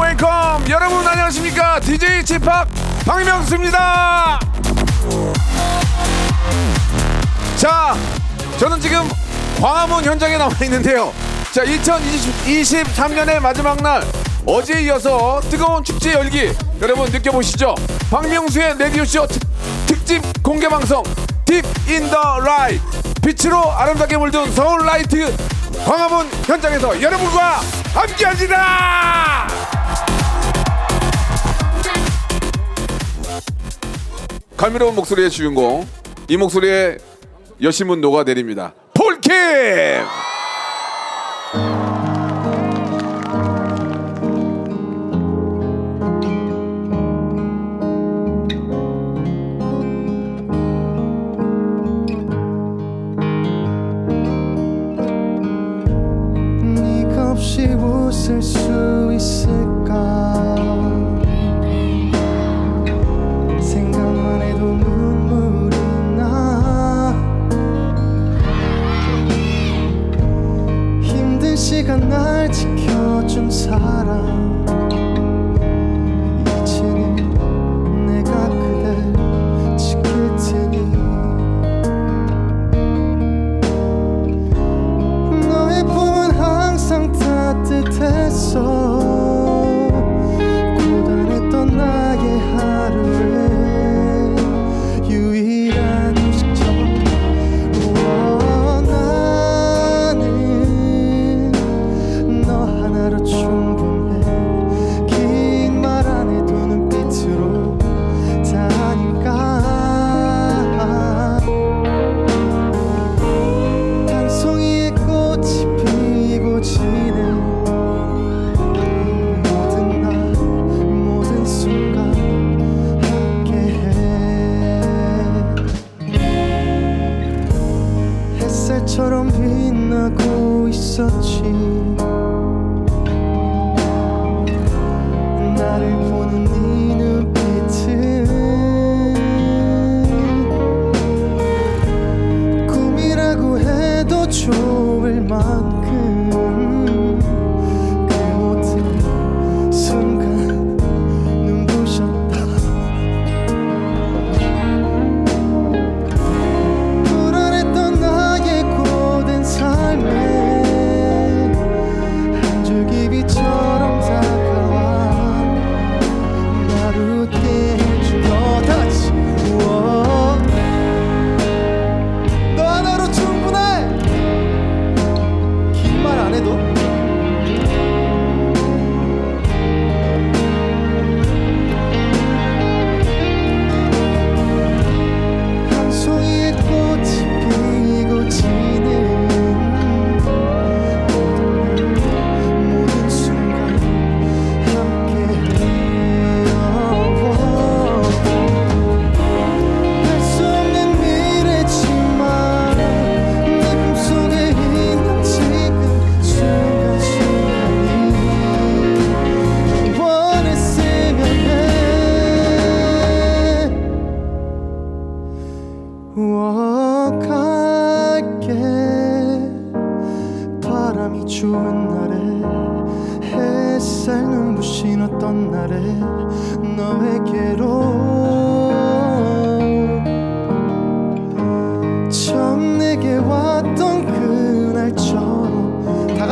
Welcome 여러분 안녕하십니까? DJ G-Park 박명수입니다. 자 저는 지금 광화문 현장에 나와 있는데요. 자 2023년의 마지막 날 어제에 이어서 뜨거운 축제 열기 여러분 느껴보시죠? 박명수의 라디오쇼 특, 특집 공개방송 Deep in the Light 빛으로 아름답게 물든 서울 Light 광화문 현장에서 여러분과 함께합니다. 감미로운 목소리의 주인공 이 목소리에 여심은 녹아내립니다. 폴킴.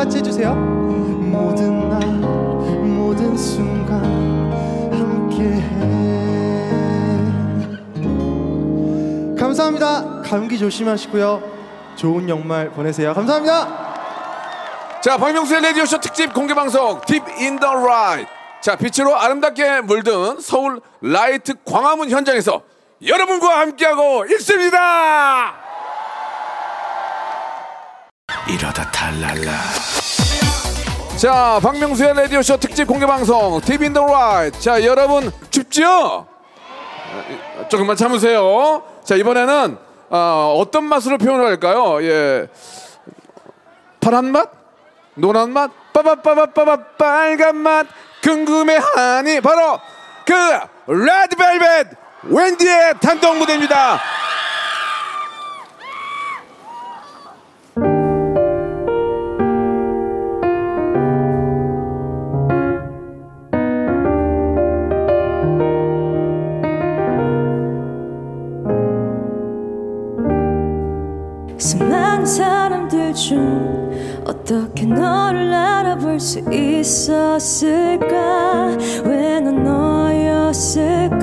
같이 해주세요 모든 날 모든 순간 함께해 감사합니다. 감기 조심하시고요. 좋은 연말 보내세요. 감사합니다. 자, 박명수의 라디오쇼 특집 공개방송 Deep in the Light. 자, 빛으로 아름답게 물든 서울 Light 광화문 현장에서 여러분과 함께하고 있습니다. 이러다 탈랄라. 자, 박명수의 라디오쇼 특집 공개방송 Deep in the Light. 자, 여러분 춥죠? 아, 조금만 참으세요. 자, 이번에는 어, 어떤 맛으로 표현을 할까요? 예. 파란 맛? 노란 맛? 빠바빠바빠바 빨간 맛 궁금해하니 바로 그 레드벨벳 웬디의 단독 무대입니다. 중 어떻게 너를 알아볼 수 있었을까? 왜넌 너였을까?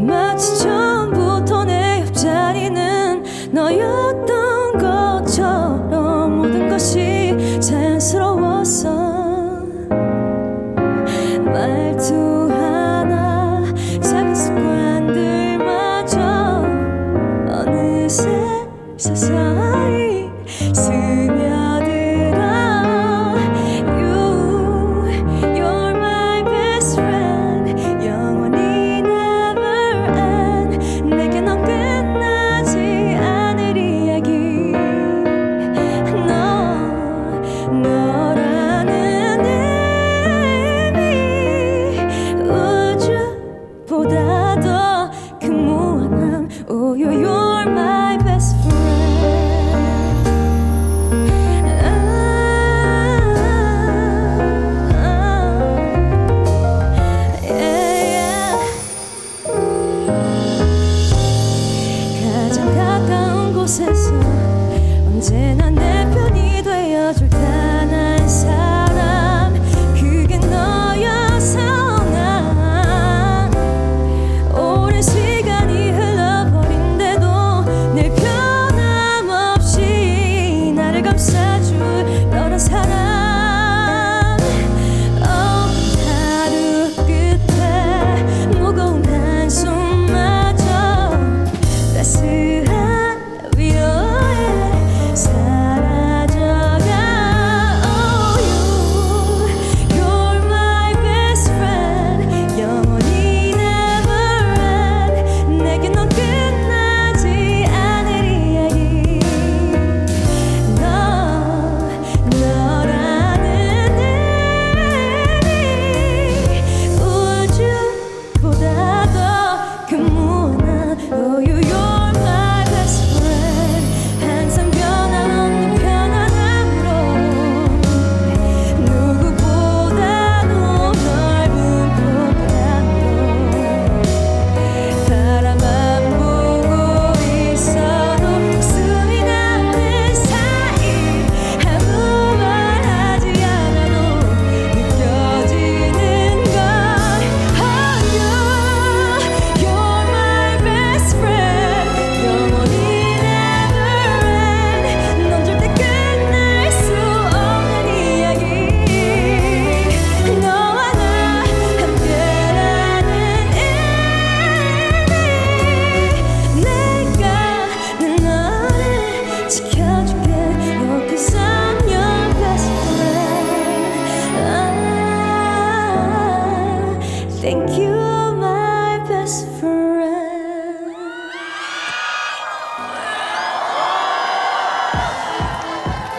마치 처음부터 내 옆자리는 너였던 것처럼 모든 것이 자연스러웠어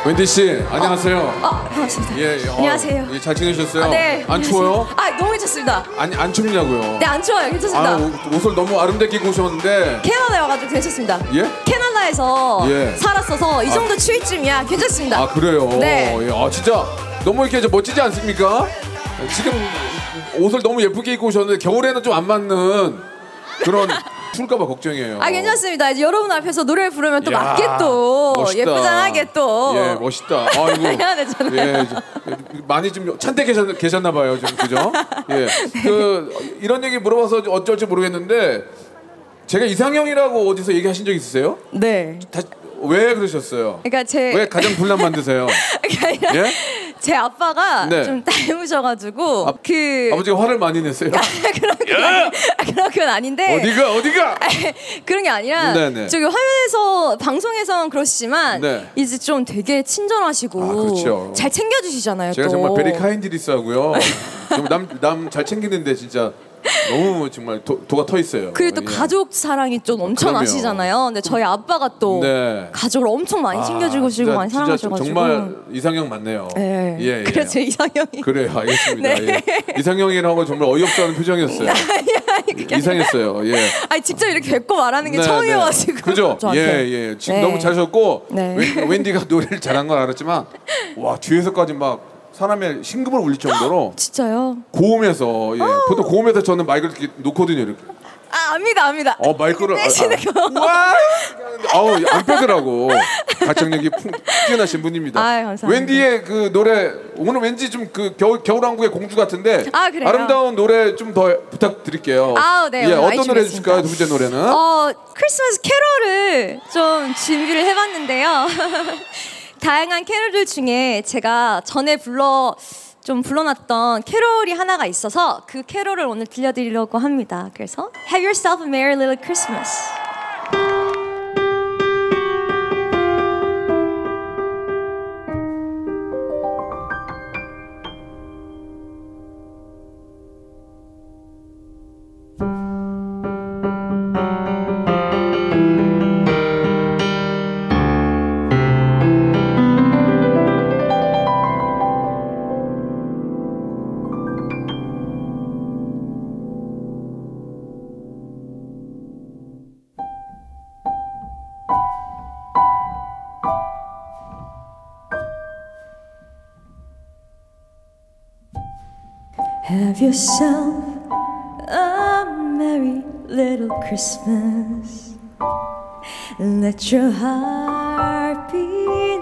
웬디 씨 안녕하세요. 아, 반갑습니다. 예, 예, 어, 안녕하세요. 예, 잘 지내셨어요? 아, 네. 안 안녕하세요. 추워요? 아, 너무 괜찮습니다. 아니 안 춥냐고요? 네, 안 추워요. 괜찮습니다. 아, 옷- 옷을 너무 아름답게 입고 오셨는데 캐나다에 와가지고 괜찮습니다. 예? 캐나다에서 예. 살았어서 이 정도 추위쯤이야 괜찮습니다. 아 그래요? 네. 예, 아 진짜 너무 이렇게 좀 멋지지 않습니까? 지금 옷을 너무 예쁘게 입고 오셨는데 겨울에는 좀 안 맞는 그런 추울까봐 걱정이에요. 아 괜찮습니다. 이제 여러분 앞에서 노래를 부르면 또 야, 맞게 또 멋있다. 예쁘장하게 또 예 멋있다. 아이고 해야 되잖아요. 예 좀, 많이 좀 찬데 계셨, 계셨나 봐요 좀 그죠? 네. 예그 이런 얘기 물어봐서 어쩔지 모르겠는데 제가 이상형이라고 어디서 얘기하신 적 있으세요? 네. 다, 왜 그러셨어요? 그러니까 제 왜 가장 분란 만드세요? 아니라 예? 제 아빠가 네. 좀 닮으셔가지고 아, 그 아버지가 화를 많이 냈어요. 그런 건 아니- 아, 그런 건 아닌데 어디가 어디가? 그런 게 아니라 네네. 저기 화면에서 방송에서는 그러시지만 네. 이제 좀 되게 친절하시고 아, 그렇죠. 잘 챙겨주시잖아요. 제가 또. 정말 베리 카인디리스하고요. 남남 잘 챙기는데 진짜 너무 정말 도, 도가 터 있어요. 그리고 또 예. 가족 사랑이 좀 엄청나시잖아요. 근데 저희 아빠가 또 네. 가족을 엄청 많이 챙겨주고 시고 진짜- 많이 사랑하셔가지고. 정말 이상형 맞네요. 네. 예, 예. 그래서 이상형이. 그래요, 알겠습니다. 네. 예. 이상형이라고 정말 어이없어하는 표정이었어요. 이상했어요. 예. 아니 직접 이렇게 뵙고 말하는 게 네, 처음이어가지고. 네. 그죠? 예, 예. 네. 너무 잘하셨고 네. 웬- 웬디가 노래를 잘한 건 알았지만 와 뒤에서까지 막 사람의 심금을 울릴 정도로 진짜요? 고음에서 예. 보통 고음에서 저는 마이크를 이렇게 놓거든요. 이렇게. 아 압니다 압니다. 어 마이크를 거. 아, 와 하는데 아우 안 빼더라고. 가창력이 풍 뛰어나신 분입니다. 아이, 감사합니다. 웬디의 그 노래 오늘 왠지 좀 그 겨울 겨울왕국의 공주 같은데 아, 그래요? 아름다운 노래 좀 더 부탁드릴게요. 아우, 네, 예, 어떤 노래. 해주실까요? 두 번째 노래는 어 크리스마스 캐롤을 좀 준비를 해봤는데요. 다양한 캐롤들 중에 제가 전에 불러 좀 불러놨던 캐롤이 하나가 있어서 그 캐롤을 오늘 들려드리려고 합니다. 그래서 Have yourself a merry little Christmas. Have yourself a merry little Christmas. Let your heart be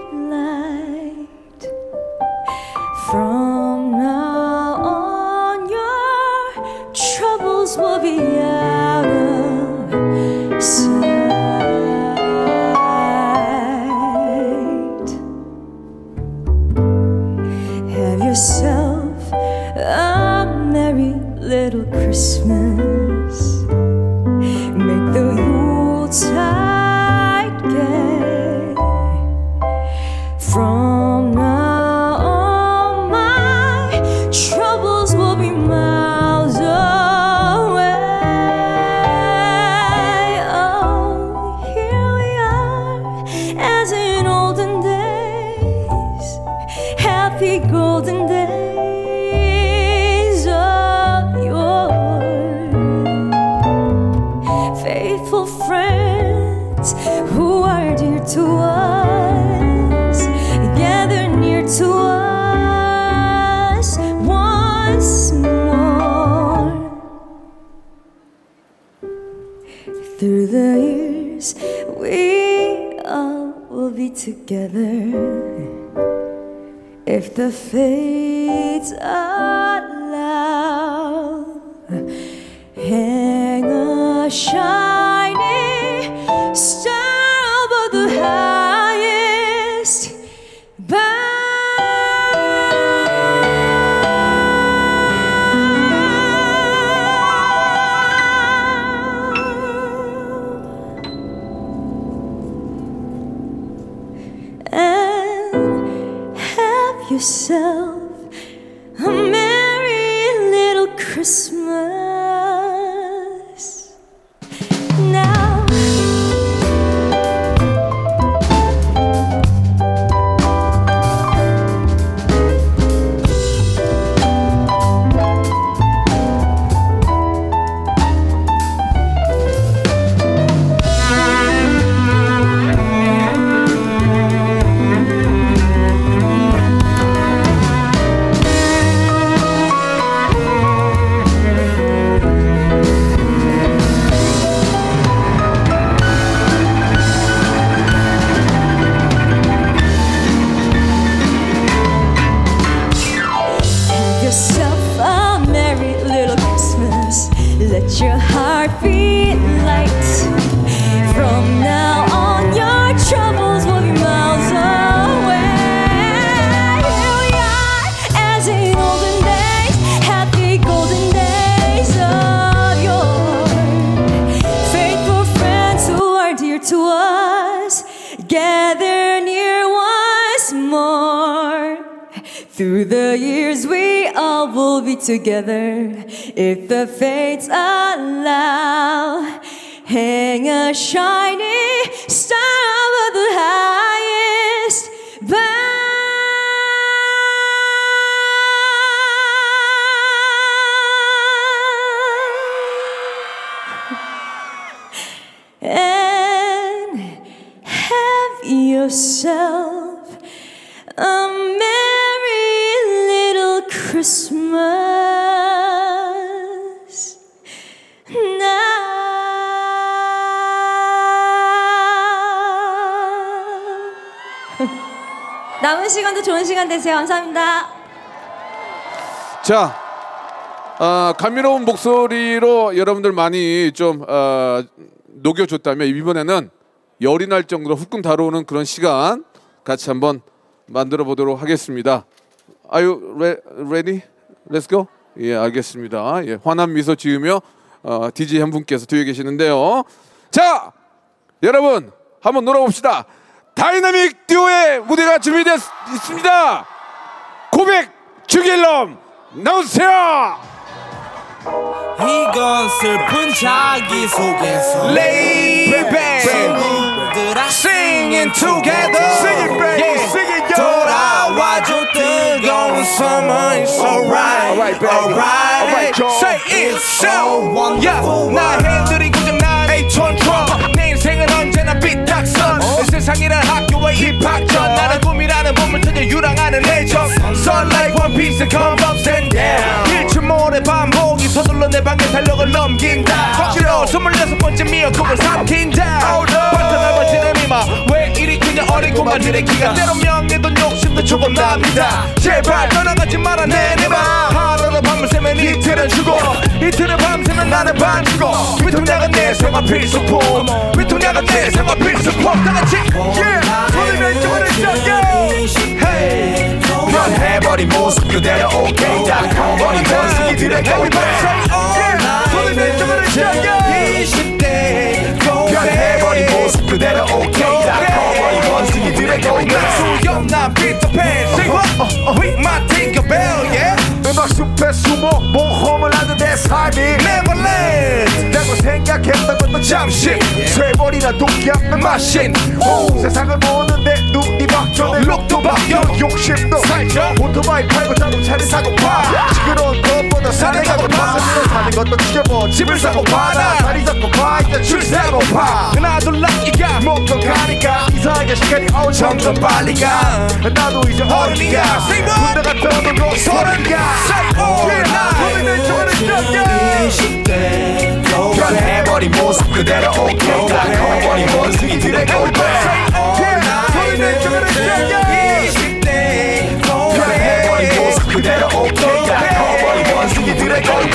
face. Through the years, we all will be together if the fates allow. Hang a shiny star over the highest bound. And have yourself Christmas now. 남은 시간도 좋은 시간 되세요. 감사합니다. 자, 어, 감미로운 목소리로 여러분들 많이 좀 어, 녹여줬다면 이번에는 열이 날 정도로 후끈 달아오르는 그런 시간 같이 한번 만들어 보도록 하겠습니다. Are you re- ready? Let's go. 예, 알겠습니다. 예, 환한 미소 지으며 어, DJ 한 분께서 뒤에 계시는데요. 자, 여러분 한번 놀아봅시다. 다이나믹 듀오의 무대가 준비되어 있습니다. 고백 죽일 놈 나오세요. 이건 슬픈 자기 속에서 친구들아 singing together it's alright Alright, baby. alright Alright, y'all. say it's so wonderful 나 핸들이 고 세상이란 학교의 입학 전. 나는 꿈이라는 몸을 터져 유랑하는 애정. Sunlight one piece come up and down. 일출 모래 반복이 서둘러 내 방에 달력을 넘긴다. 싫어 스물여섯 번째 미역국을 삼킨다. 버터 넓어지는 이마. 왜 이리 그냥 어린 꼬마들의 기가. 때로 명예도 욕심도 조금 납니다. 제발 떠나가지 말아 내내봐 하루도 밤을 새면 이틀은 죽어. 이틀은 밤새면 나는 반 죽어. 위통약은 내 생활 필수품. 위통약은 내 생활 필수품. 다같이 손을 왼쪽으로 쫙 hey. 변해버린 모습 그대로. 오케이. 닥쳐버린 원숭이들의 골반 손을 왼쪽으로 쫙 20대 변해버린 모습 그대로. 오케이. 닥쳐버린 원숭이들의 골반 수염 난 피터팬. Say what? We might think a bell yeah 음악 숲에 숨어 모험을 하는 내 삶이 Neverland. 라고 생각했던 것도 잠시 쇠머리나 동기압는 마신 오 세상을 보는데 눈이 바뀌어 내 룩도 바뀌어. 욕심도 살쪄. 오토바이 팔고 자동차를 사고 파 시끄러운 것보다 산에 가고 파 사는 것도 지겨워. 집을 사고 파 나 다리 잡고 파 이상하게 시간이 어 점점 빨리 가. 나도 이제 어른이야? 군대 갔다 오고 서른이야 Say all night. 20대 변해버린 모습 그대로 오케이. 닥쳐버린 원숭이 들의 골반. 변해버린 모습 그대로 오케이. 닥쳐버린 원숭이들의 골반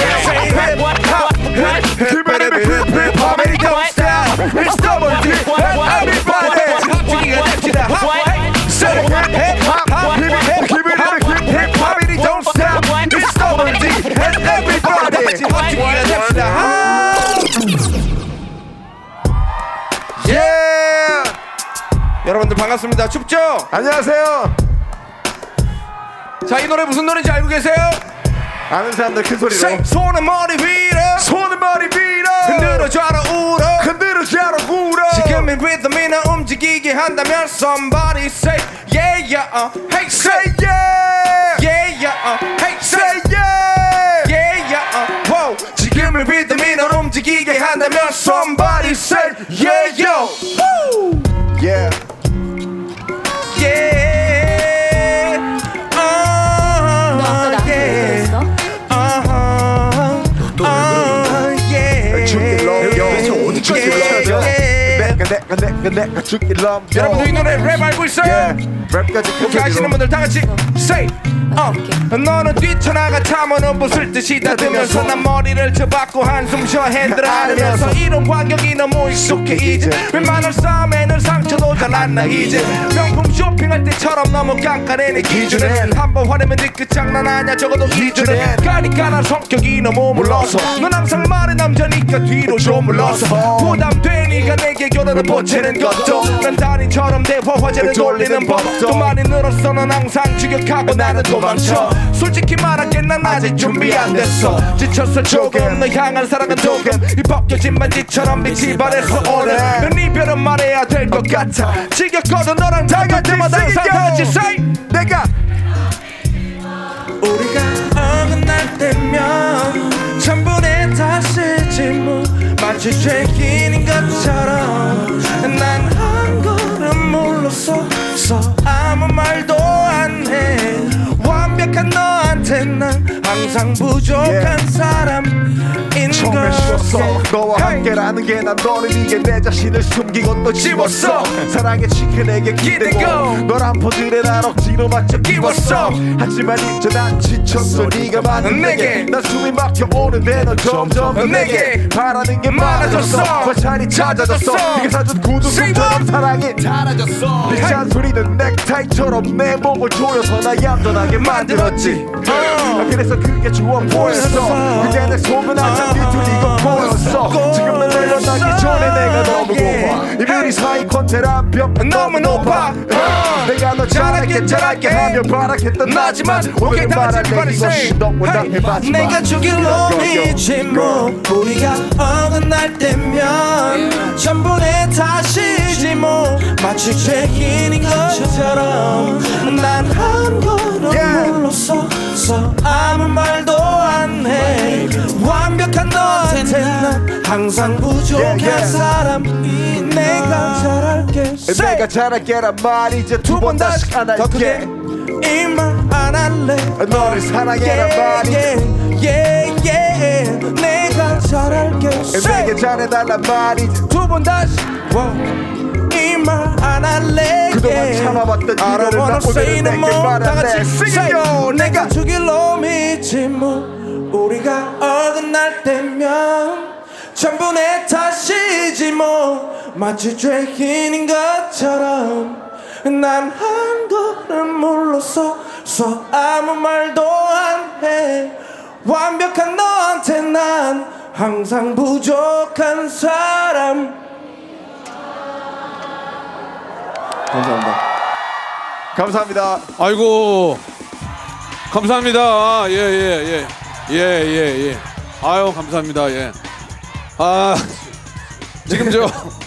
예. 여러분들 반갑습니다. 춥죠? 안녕하세요. 자, 이 노래 무슨 노래인지 알고 계세요? 아는 사람들 큰 소리로. Say 손을 머리 위로. 손을 머리 위로. 흔들어 좌로 우로. 흔들어 자로 울어 지금의 리듬이나 움직이게 한다면 Somebody say yeah yeah uh Hey say. Yeah. Yeah yeah uh Hey say yeah 지금의 리듬이나 움직이게 한다면 Somebody say yeah yo. Woo! Yeah. Yeah. 너 아까 uh 나한테 왜 yeah. 그랬어? uh-huh uh yeah. 죽일러 어디까지 외쳐야 돼? 내가 내가 내가 내가 죽일러 여러분들 이 노래 랩 알고 있어요? 랩까지 큰 오케이 하시는 소리로 분들 다 같이 say 어. 너는 뛰쳐나가 참어는 bus을 듯이 다듬면서 난 머리를 쳐박고 한숨 쉬어 핸들 안으면서 이런 환경이 너무 익숙해 이제. 웬만한 싸움에는 상처도 잘 안 나 이제. 명품 쇼핑할 때처럼 너무 깐깐해 내 기준은 한번 화내면 뒤끝 장난 아냐 적어도 가니까 난 성격이 너무 물러서. 넌 항상 말의 남자니까 뒤로 좀 물러서. 부담되니까 내게 결혼을 보채는 것도. 난 달인처럼 대화 화제를 돌리는 법도. 많이 늘었어 넌 항상 추격하고 나는 또 도망쳐. 솔직히 말할게 난 아직 준비 안 됐어. 지쳤어 조금 너 향한 사랑은 조금 이 벗겨진 반지처럼 빛이 발했어 오늘 넌 이별은 말해야 될 것 같아. 지겹거든 너랑 다갈 때마다 항상 같이 say. 내가 우리가 어긋날 때면 내 탓이지 뭐 마치 죄인인 것처럼 난 한 걸음 물러서서 아무 말도 안해 완벽한 너한테 난 항상 부족한 Yeah. 사람인 처음에 쉬웠어 것 너와. 함께라는 게 난 너를 위해 내 자신을 숨기고 또 지웠어. 사랑의 치킨에게 기대고. 너란 포들에 난 억지로 맞춰 끼웠어 하지만 이제 난 지쳤어 네가 많은 내게. 난 숨이 막혀 오는데 넌 점점 더 내게. 바라는 게 많아졌어. 과찬이 찾아졌어. 네가 사준 구두꿈처럼 사랑이 사라졌어 네 잔소리는 넥타이처럼 내 몸을 조여서 나 얌전하게 만들었지. 아, 그래서 그게 좋아 보였어. 내 속은 한참 뒤틀리고 보였어. 지금 널 만나기 전에 내가 너무 고파. 이별이 사이 컨테란 벽 너무 높아. 내가 너 잘할게 잘할게 하며 바라겠던 나지만 이것이 너무나 해봤지만 내가 죽일 놈이지 뭐. 우리가 어긋날 때면 전부 내 탓이지 뭐. 마치 죄인인 것처럼 난한 걸음 Yeah. 물러서서 아무 말도 안해. 완벽한 너한테 난 항상 부족한 Yeah, yeah. 사람 내가 잘할게. 내가 잘할게란 말 이제 두 번 다시 안 할게 이말 안 할래. 너를 사랑해란 말이 yeah, yeah, yeah. 내가 잘할게. 내게 잘해달란 말이 두 번 다시. 이말 안 할래 그동안 참아봤던 I don't 이별을 나 wanna say 오늘은 no 내게 it, yo, 내가 죽일 놈이지 뭐 우리가 어긋날 때면 내 탓이지 뭐. 마치 죄인인 것처럼 난 한 걸음 물러서서 아무 말도 안 해. 완벽한 너한테 난 항상 부족한 사람 감사합니다 감사합니다 아이고 감사합니다. 예예예 예예 예. 아유 감사합니다. 예. 아 지금 저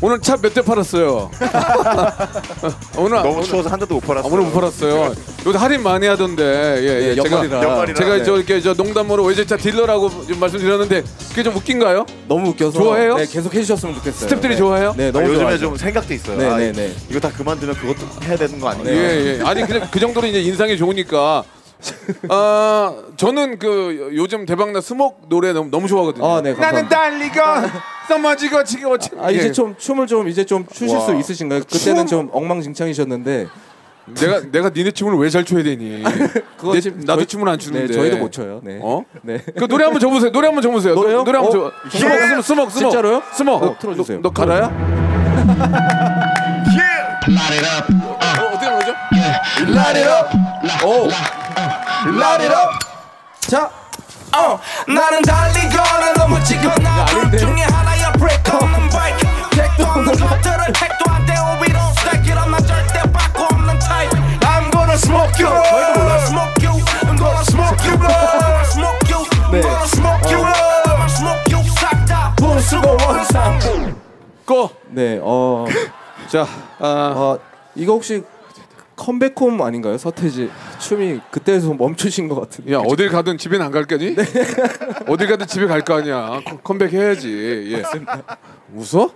오늘 차 몇 대 팔았어요. 오늘 너무 추워서 한 대도 못 팔았어 아, 오늘 못 팔았어요. 요새 할인 많이 하던데 예, 예. 연말이라. 제가 연말이라. 제가 네. 저 이렇게 저 농담으로 외제차 딜러라고 좀 말씀드렸는데 그게 좀 웃긴가요? 너무 웃겨서 좋아해요? 네, 계속 해주셨으면 좋겠어요. 스태프들이 네. 좋아해요? 네, 아, 너무 요즘에 좋아하죠. 좀 생각도 있어요 네, 아, 네, 네. 이거 다 그만두면 그것도 해야 되는 거 아닌가 예, 예. 아니 그냥 그 정도로 이제 인상이 좋으니까. 아 저는 그 요즘 대박나 스목 노래 너무 너무 좋아하거든요. 아, 네, 나는. 달리고 써마지고 지고 아 이제 좀 춤을 좀 이제 좀 추실 와. 수 있으신가요? 그때는 춤? 좀 엉망진창이셨는데 내가 내가 니네 춤을 왜 잘 춰야 되니? 그거 내, 지금 나도 저희- 춤을 안 추는데. 네, 저희도 못 춰요. 네. 어? 네. 그 노래 한번 줘보세요. 노래 한번 줘보세요. 노-? 노래 한번 어? 줘. 스먹 스먹 스먹 스먹. 진짜로요? 스먹. 어, 틀어주세요. 너, 너 가라야? 어, 어떻게 하는 거죠? Light it up 오, Light it up 자, 어, 나는 달리거나 넘어지거나 둘 중에 하나야 브레이크 없는 바이크 택도 없는 것들을 택도 안 되고 we don't stack it up 난 절대 바꾸 없는 타입 I'm gonna smoke you I'm gonna smoke you I'm gonna smoke you I'm gonna smoke you I'm gonna smoke you I'm gonna smoke you 싹다 분수고 원상 고. 네, 어, 자, 아, 어, 이거 혹시 Come Back Home 아닌가요? 서태지 춤이 그때에서 멈추신 것 같은데. 야 어딜 가든 집에는 안갈 거니? 어딜 가든 집에 갈 거 아니야. 컴- 컴백 해야지. 예. 웃어?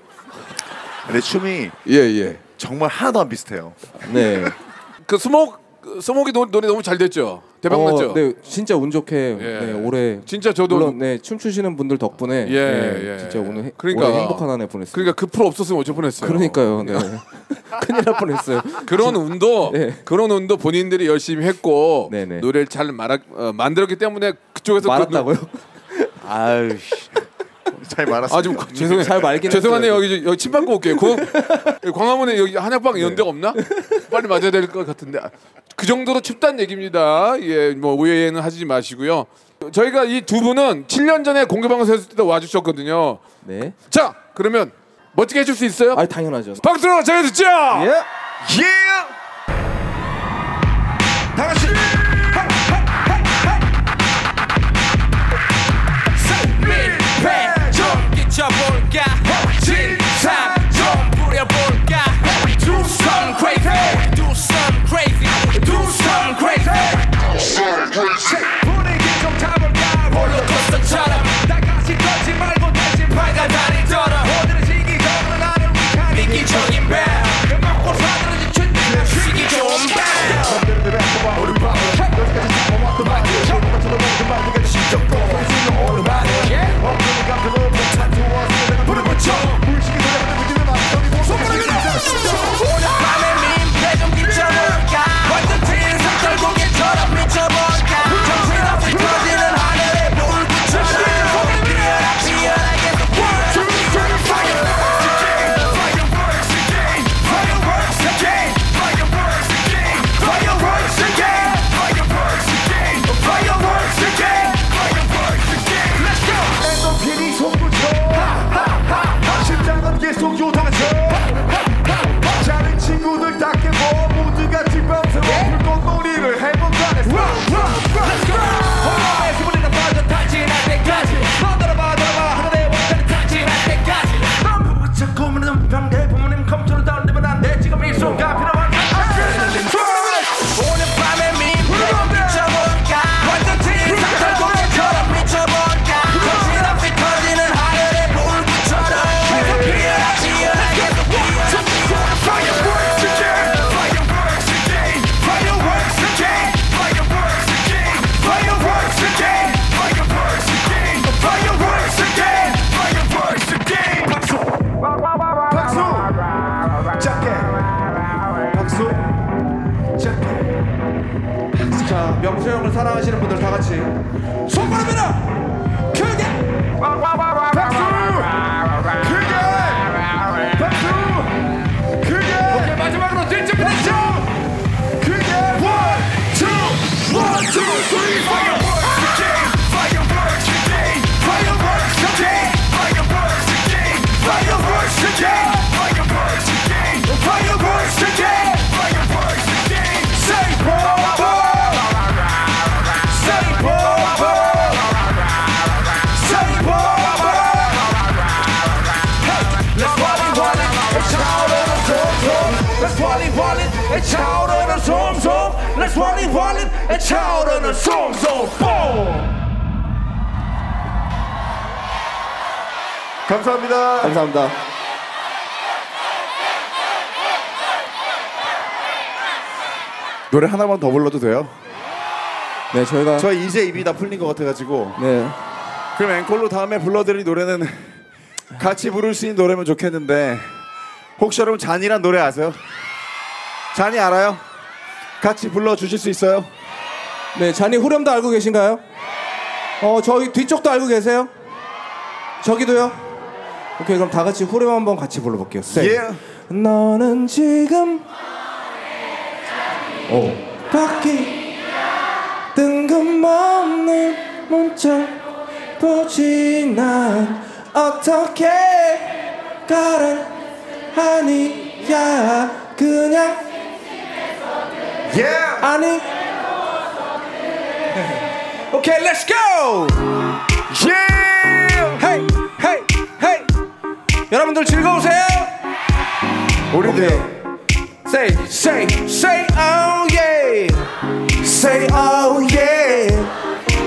내 춤이 예 예. 정말 하나도 안 비슷해요 네. 그 Smoke Smoke가 노, 노래 너무 잘 됐죠. 대박 어, 났죠. 네, 진짜 운 좋게 예. 네, 올해 진짜 저도 물론 네 춤추시는 분들 덕분에 예, 네, 예. 진짜 오늘 해, 그러니까. 올해 행복한 한 해 보냈어요. 그러니까 그 프로 없었으면 어쩔 뻔했어요. 그러니까요. 네. 큰일 날 뻔했어요. 그런 운도 네. 그런 운도 본인들이 열심히 했고 네네. 노래를 잘 말아, 어, 만들었기 때문에 그쪽에서 말았다고요? 아유 잘 말았어 아좀 죄송해요. 잘 말긴 죄송한데. 여기 여기 침 받고 올게요. 그, 광화문에 여기 한약방 이런 데가 없나? 빨리 맞아야 될 것 같은데 그 정도로 춥다는 얘기입니다. 예, 뭐 오해는 하지 마시고요. 저희가 이 두 분은 7년 전에 공개 방송 했을 때도 와주셨거든요. 네. 자, 그러면 멋지게 해줄 수 있어요? 아 당연하죠. 박수로 잘 듣죠. 예. Yeah 다 같이 좀 끼쳐볼까 진상 좀 부려볼까 Do some crazy Do some crazy Do some crazy 분위기 Let's wallet wallet 차오르는 솜솜 뽕 감사합니다 감사합니다. 노래 하나만 더 불러도 돼요? 네, 저희가 저 이제 입이 다 풀린 것 같아가지고 네. 그럼 앵콜로 다음에 불러드릴 노래는 같이 부를 수 있는 노래면 좋겠는데 혹시 여러분 잔이란 노래 아세요? 잔이 알아요? 같이 불러 주실 수 있어요? 네, 잔이 후렴도 알고 계신가요? 어, 저기 뒤쪽도 알고 계세요? 저기도요? 오케이, 그럼 다 같이 후렴 한번 같이 불러볼게요. 세. 예. 너는 지금 오. 밖에 뜬금없는 문자 보지 난 어떻게 가란 아니야 그냥 예. 아니 오케이 렛츠 고 예. 헤이 헤이 헤이 여러분들 즐거우세요? 우리도요. Say say say oh yeah Say oh yeah.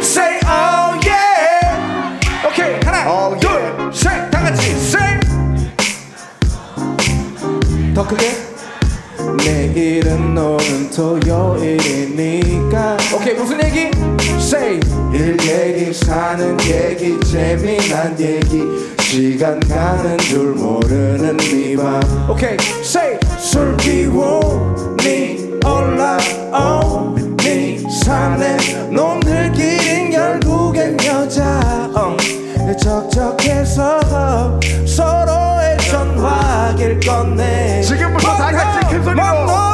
Say oh yeah 오케이 하나 Oh yeah. 둘셋 다 같이 say 더 크게 내일은 너는 토요일이니까. 오케이 무슨 얘기? Say. 일 얘기 사는 얘기 재미난 얘기. 시간 가는 줄 모르는 네밤 오케이 Say. 술 기운이 올라오니 산에 놈들끼린 결국엔 여자. 어. 적적해서 전화기를 꺼내 지금부터 다 같이 큰 소리로.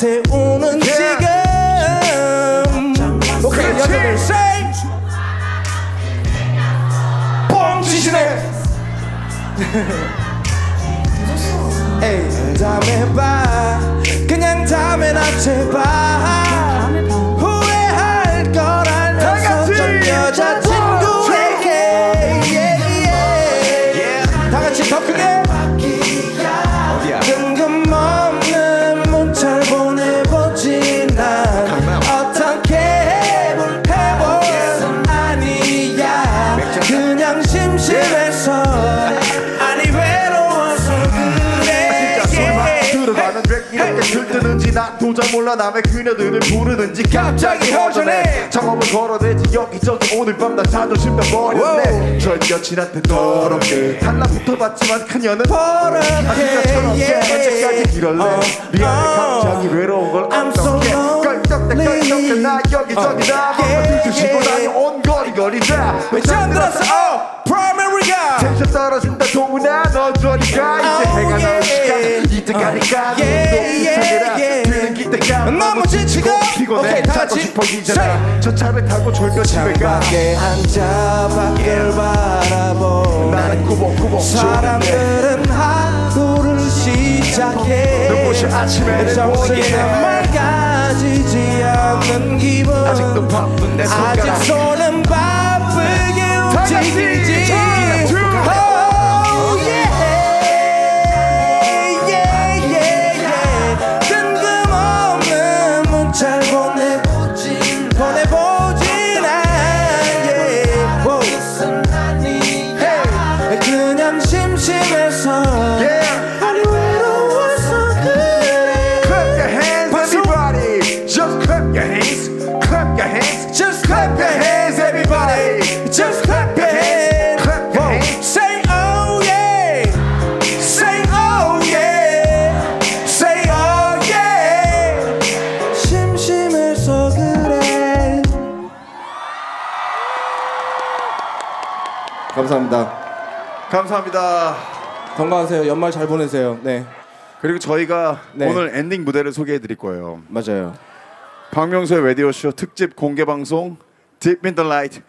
태우는 지금 오케이 여자들 뻥치시네. 에이 다음에 봐. 그냥 다음에나 제발 도저히 몰라 남의 그녀들을 부르는지 갑자기 허전해. 창업을 걸어대지 여기저기 오늘 밤 나 자존심 펴버렸네. 전 여친한테 더럽게. 달라붙어봤지만 그녀는 아직처럼 yeah. 언제까지 이럴래 어, 미안해 어. 갑자기 외로운 걸 I'm so 어떡 해 껄떡대 껄떡대 나 여기저기 다 yeah, 먹고 뒤주시고 yeah. 다니 온 거리거리 다 처음 들었어 어 프라이머리가 텐션 떨어진다 동훈아 너 저리가 이제 해가 나올 yeah. 시간 이때가니까 yeah, 눈도 yeah, 이상해라 yeah. 비는 기대가 너무 지치고. 피곤해. 오케이, 다 자고 같이 싶어 이제나 저 차를 타고 졸며 집에 가. 밖에 앉아 밖을 바라보. 나는 꾸벅꾸벅 사람들은 하루를 시작해. 눈부시 아침에는 보이네. 맑아지지 않는 기분. 아직도 바쁜 내 아직 손가락. 손은 바쁘게 움직이지 감사합니다. 감사합니다 건강하세요. 연말 잘 보내세요. 네, 그리고 저희가 네. 오늘 엔딩 무대를 소개해 드릴 거예요 맞아요. 박명수의 라디오 쇼 특집 공개 방송 Deep in the Light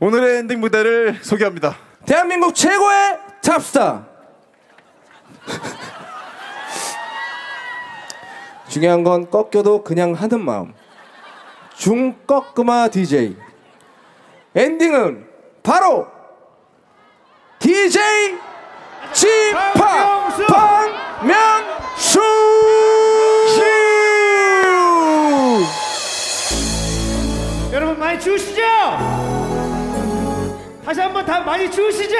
오늘의 엔딩 무대를 소개합니다 대한민국 최고의 탑스타. 중요한 건 꺾여도 그냥 하는 마음. 중꺾그마 DJ. 엔딩은 바로 DJ 지파 박명수. 여러분 많이 추우시죠? 다시 한번 다 많이 추우시죠?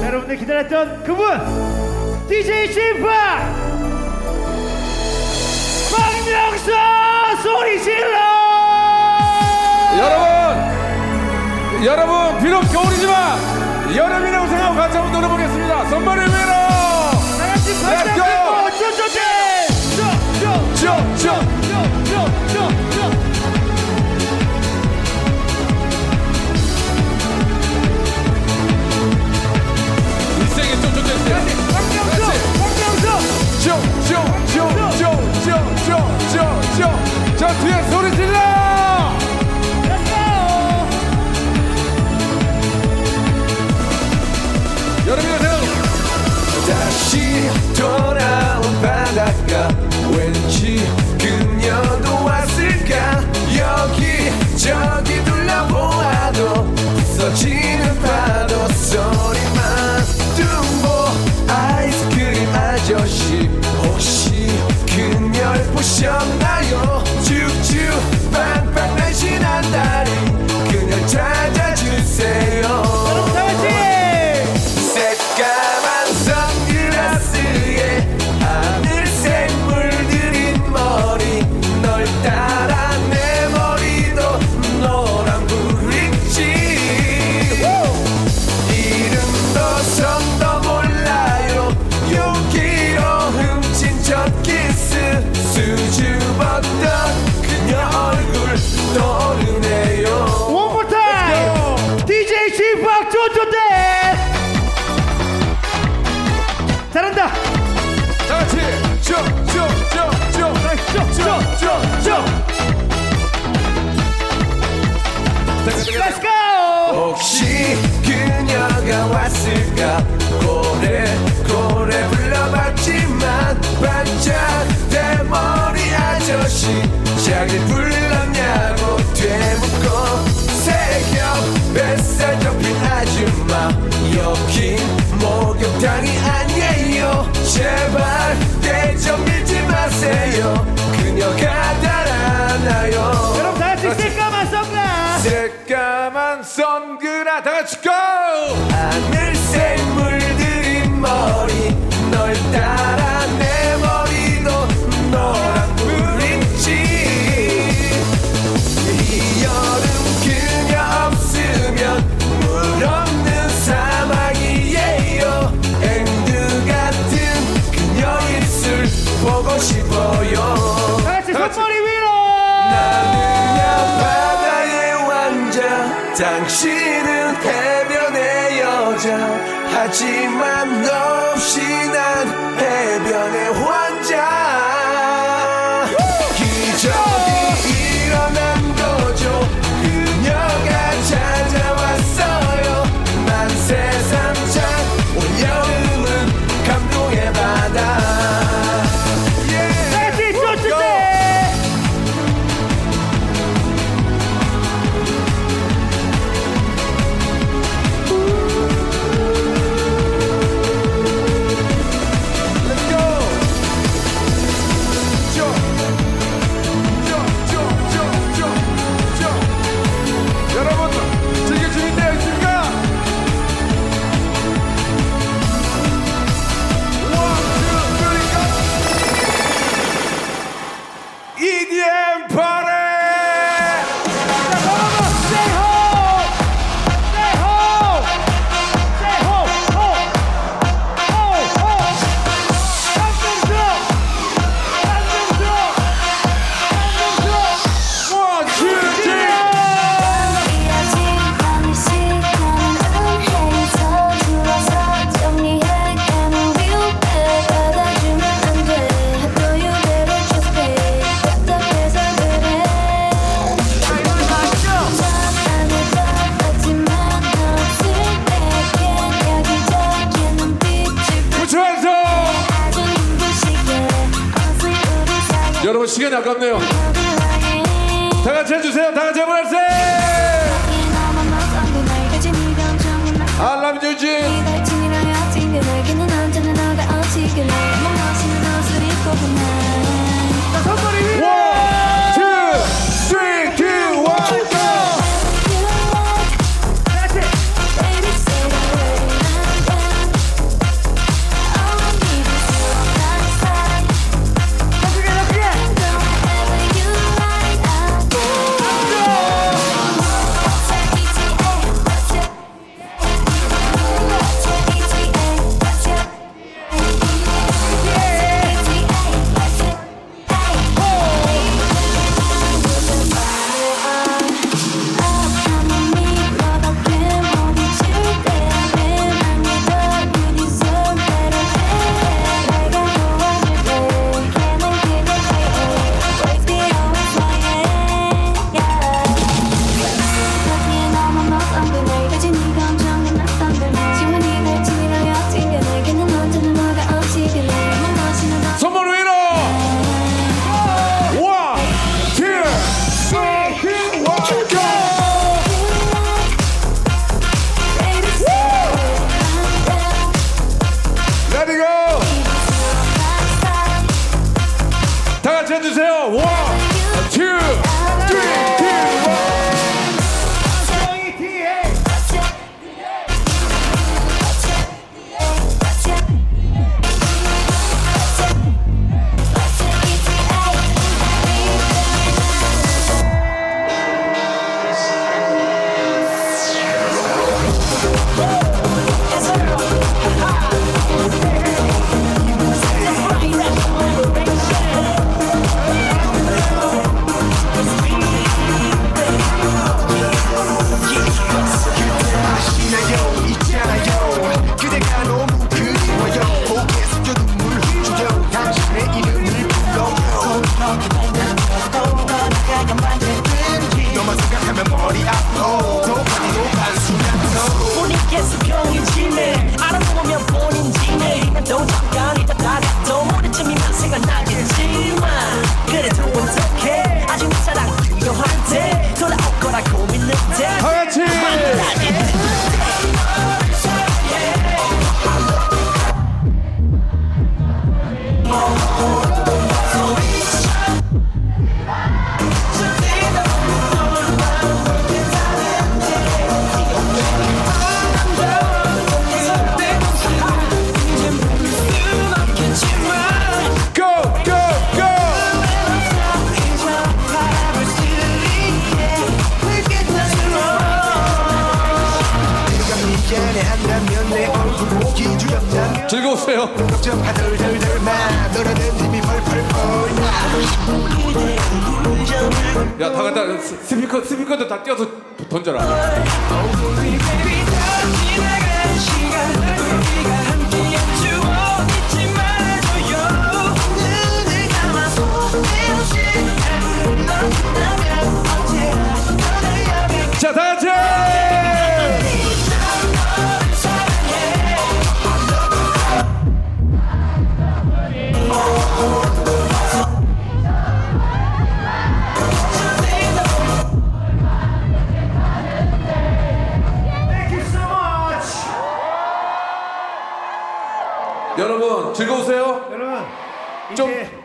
자, 여러분들 기다렸던 그분 DJ 심파 박명수 소리 질러 여러분, 여러분 비록 겨울이지만 여름이라고 생각하고 같이 한번 놀아보겠습니다. 선발의 위로. 다 같이 Let's go! 박수 쪼쪼쪼 쫑쫑쫑쫑쫑쫑쫑쫑 자 뒤에 소리 질러. 오지마 여기 목욕탕이 아니에요. 제발 대좀 밀지 마세요. 그녀가 달아나요. 여러분 다 같이 새까만 선글라 새까만 선글라 다 같이 당신은 해변의 여자. 하지만 너 없이 난 해변의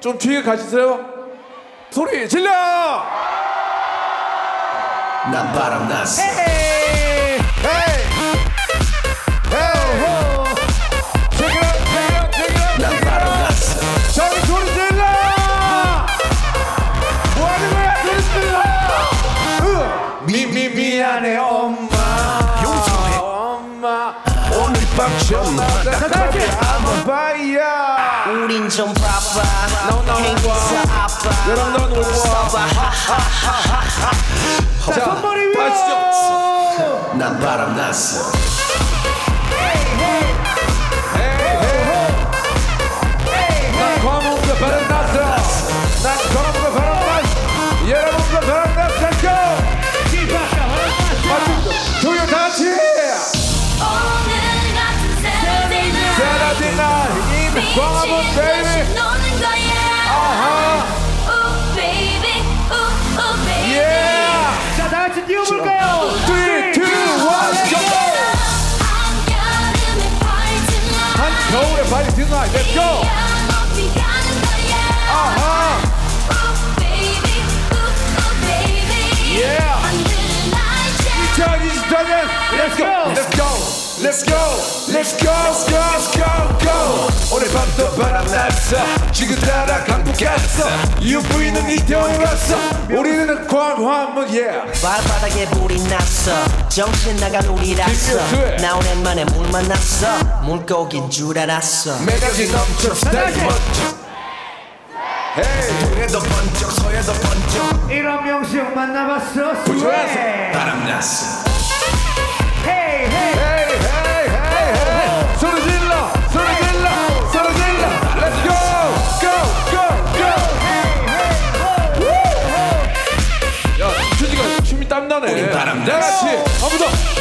좀 뒤에 가시세요. 소리 질러! 난 바람 났어 난 우린 좀 바빠 행사 아빠 여러분 넌 올고 와. 자, 손머리 위로 가시죠? 난 바람났어 yeah 자 다같이 뛰어볼까요? 3, 2, 1, go 한겨울에 발이 드나 Let's go 아하 yeah 2024년 Let's go Let's go Let's go Let's go Let's go Let's go go. 오늘 밤도 바람났어. 지금 따라 강북갔어 UV는 이태원에 왔어. 우리는 광화문 yeah. 발바닥에 불이 났어. 정신 나간 우리라서. 네. 나 오랜만에 물 만났어. 물고긴 줄 알았어. 매가지 넘쳐 스타일 멋져 헤이 동해도 번쩍 서해도 번쩍. 이런 명수 형 만나봤어? 부조해서. 바람났어. 헤이 헤이 땀나네 우린 바람 다 같이. 한번 더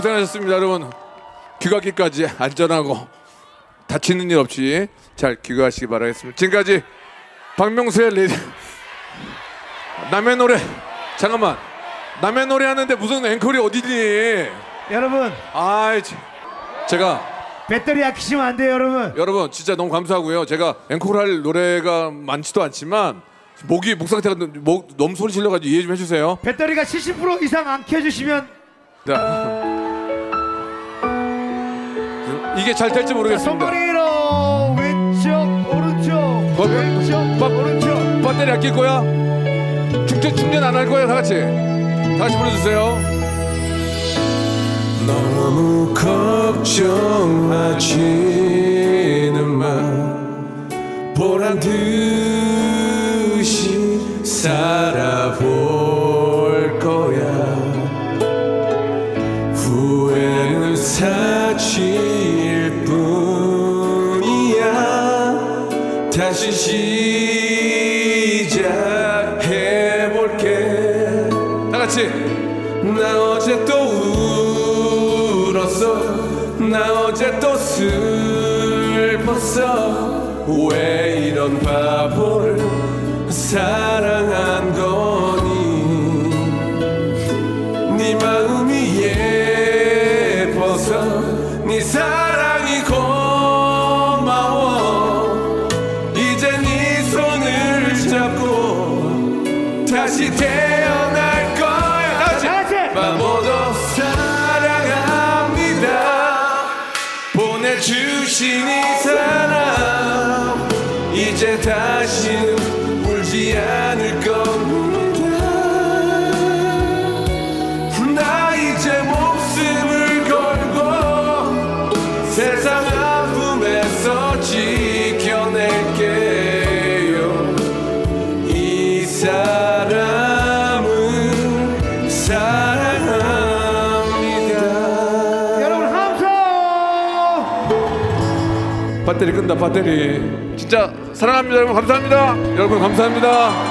고생하셨습니다, 여러분. 귀가기까지 안전하고 다치는 일 없이 잘 귀가하시기 바라겠습니다. 지금까지 박명수의 라디 남의 노래 잠깐만 남의 노래 하는데 무슨 앵콜이 어디니? 여러분 아이 참. 제가 배터리 아끼시면 안 돼요 여러분 여러분 진짜 너무 감사하고요. 제가 앵콜할 노래가 많지도 않지만 목이 목 상태가 목 너무 소리 질러가지고 이해 좀 해주세요. 배터리가 70% 이상 안 켜주시면 자. 이게 잘 될지 자, 모르겠습니다. 손머리로 왼쪽 오른쪽 어, 왼쪽 빠- 오른쪽 배터리 아낄 거야? 충전 충전 안 할 거야 다 같이 다 같이 불러주세요. 너무 걱정하지는 마 보란 듯이 살아볼 거야 후회는 사 다시 시작해볼게. 다 같이. 나 어제 또 울었어. 나 어제 또 슬펐어. 왜 이런 바보를 사랑 배터리 끈다 배터리. 진짜 사랑합니다 여러분. 감사합니다. 여러분 감사합니다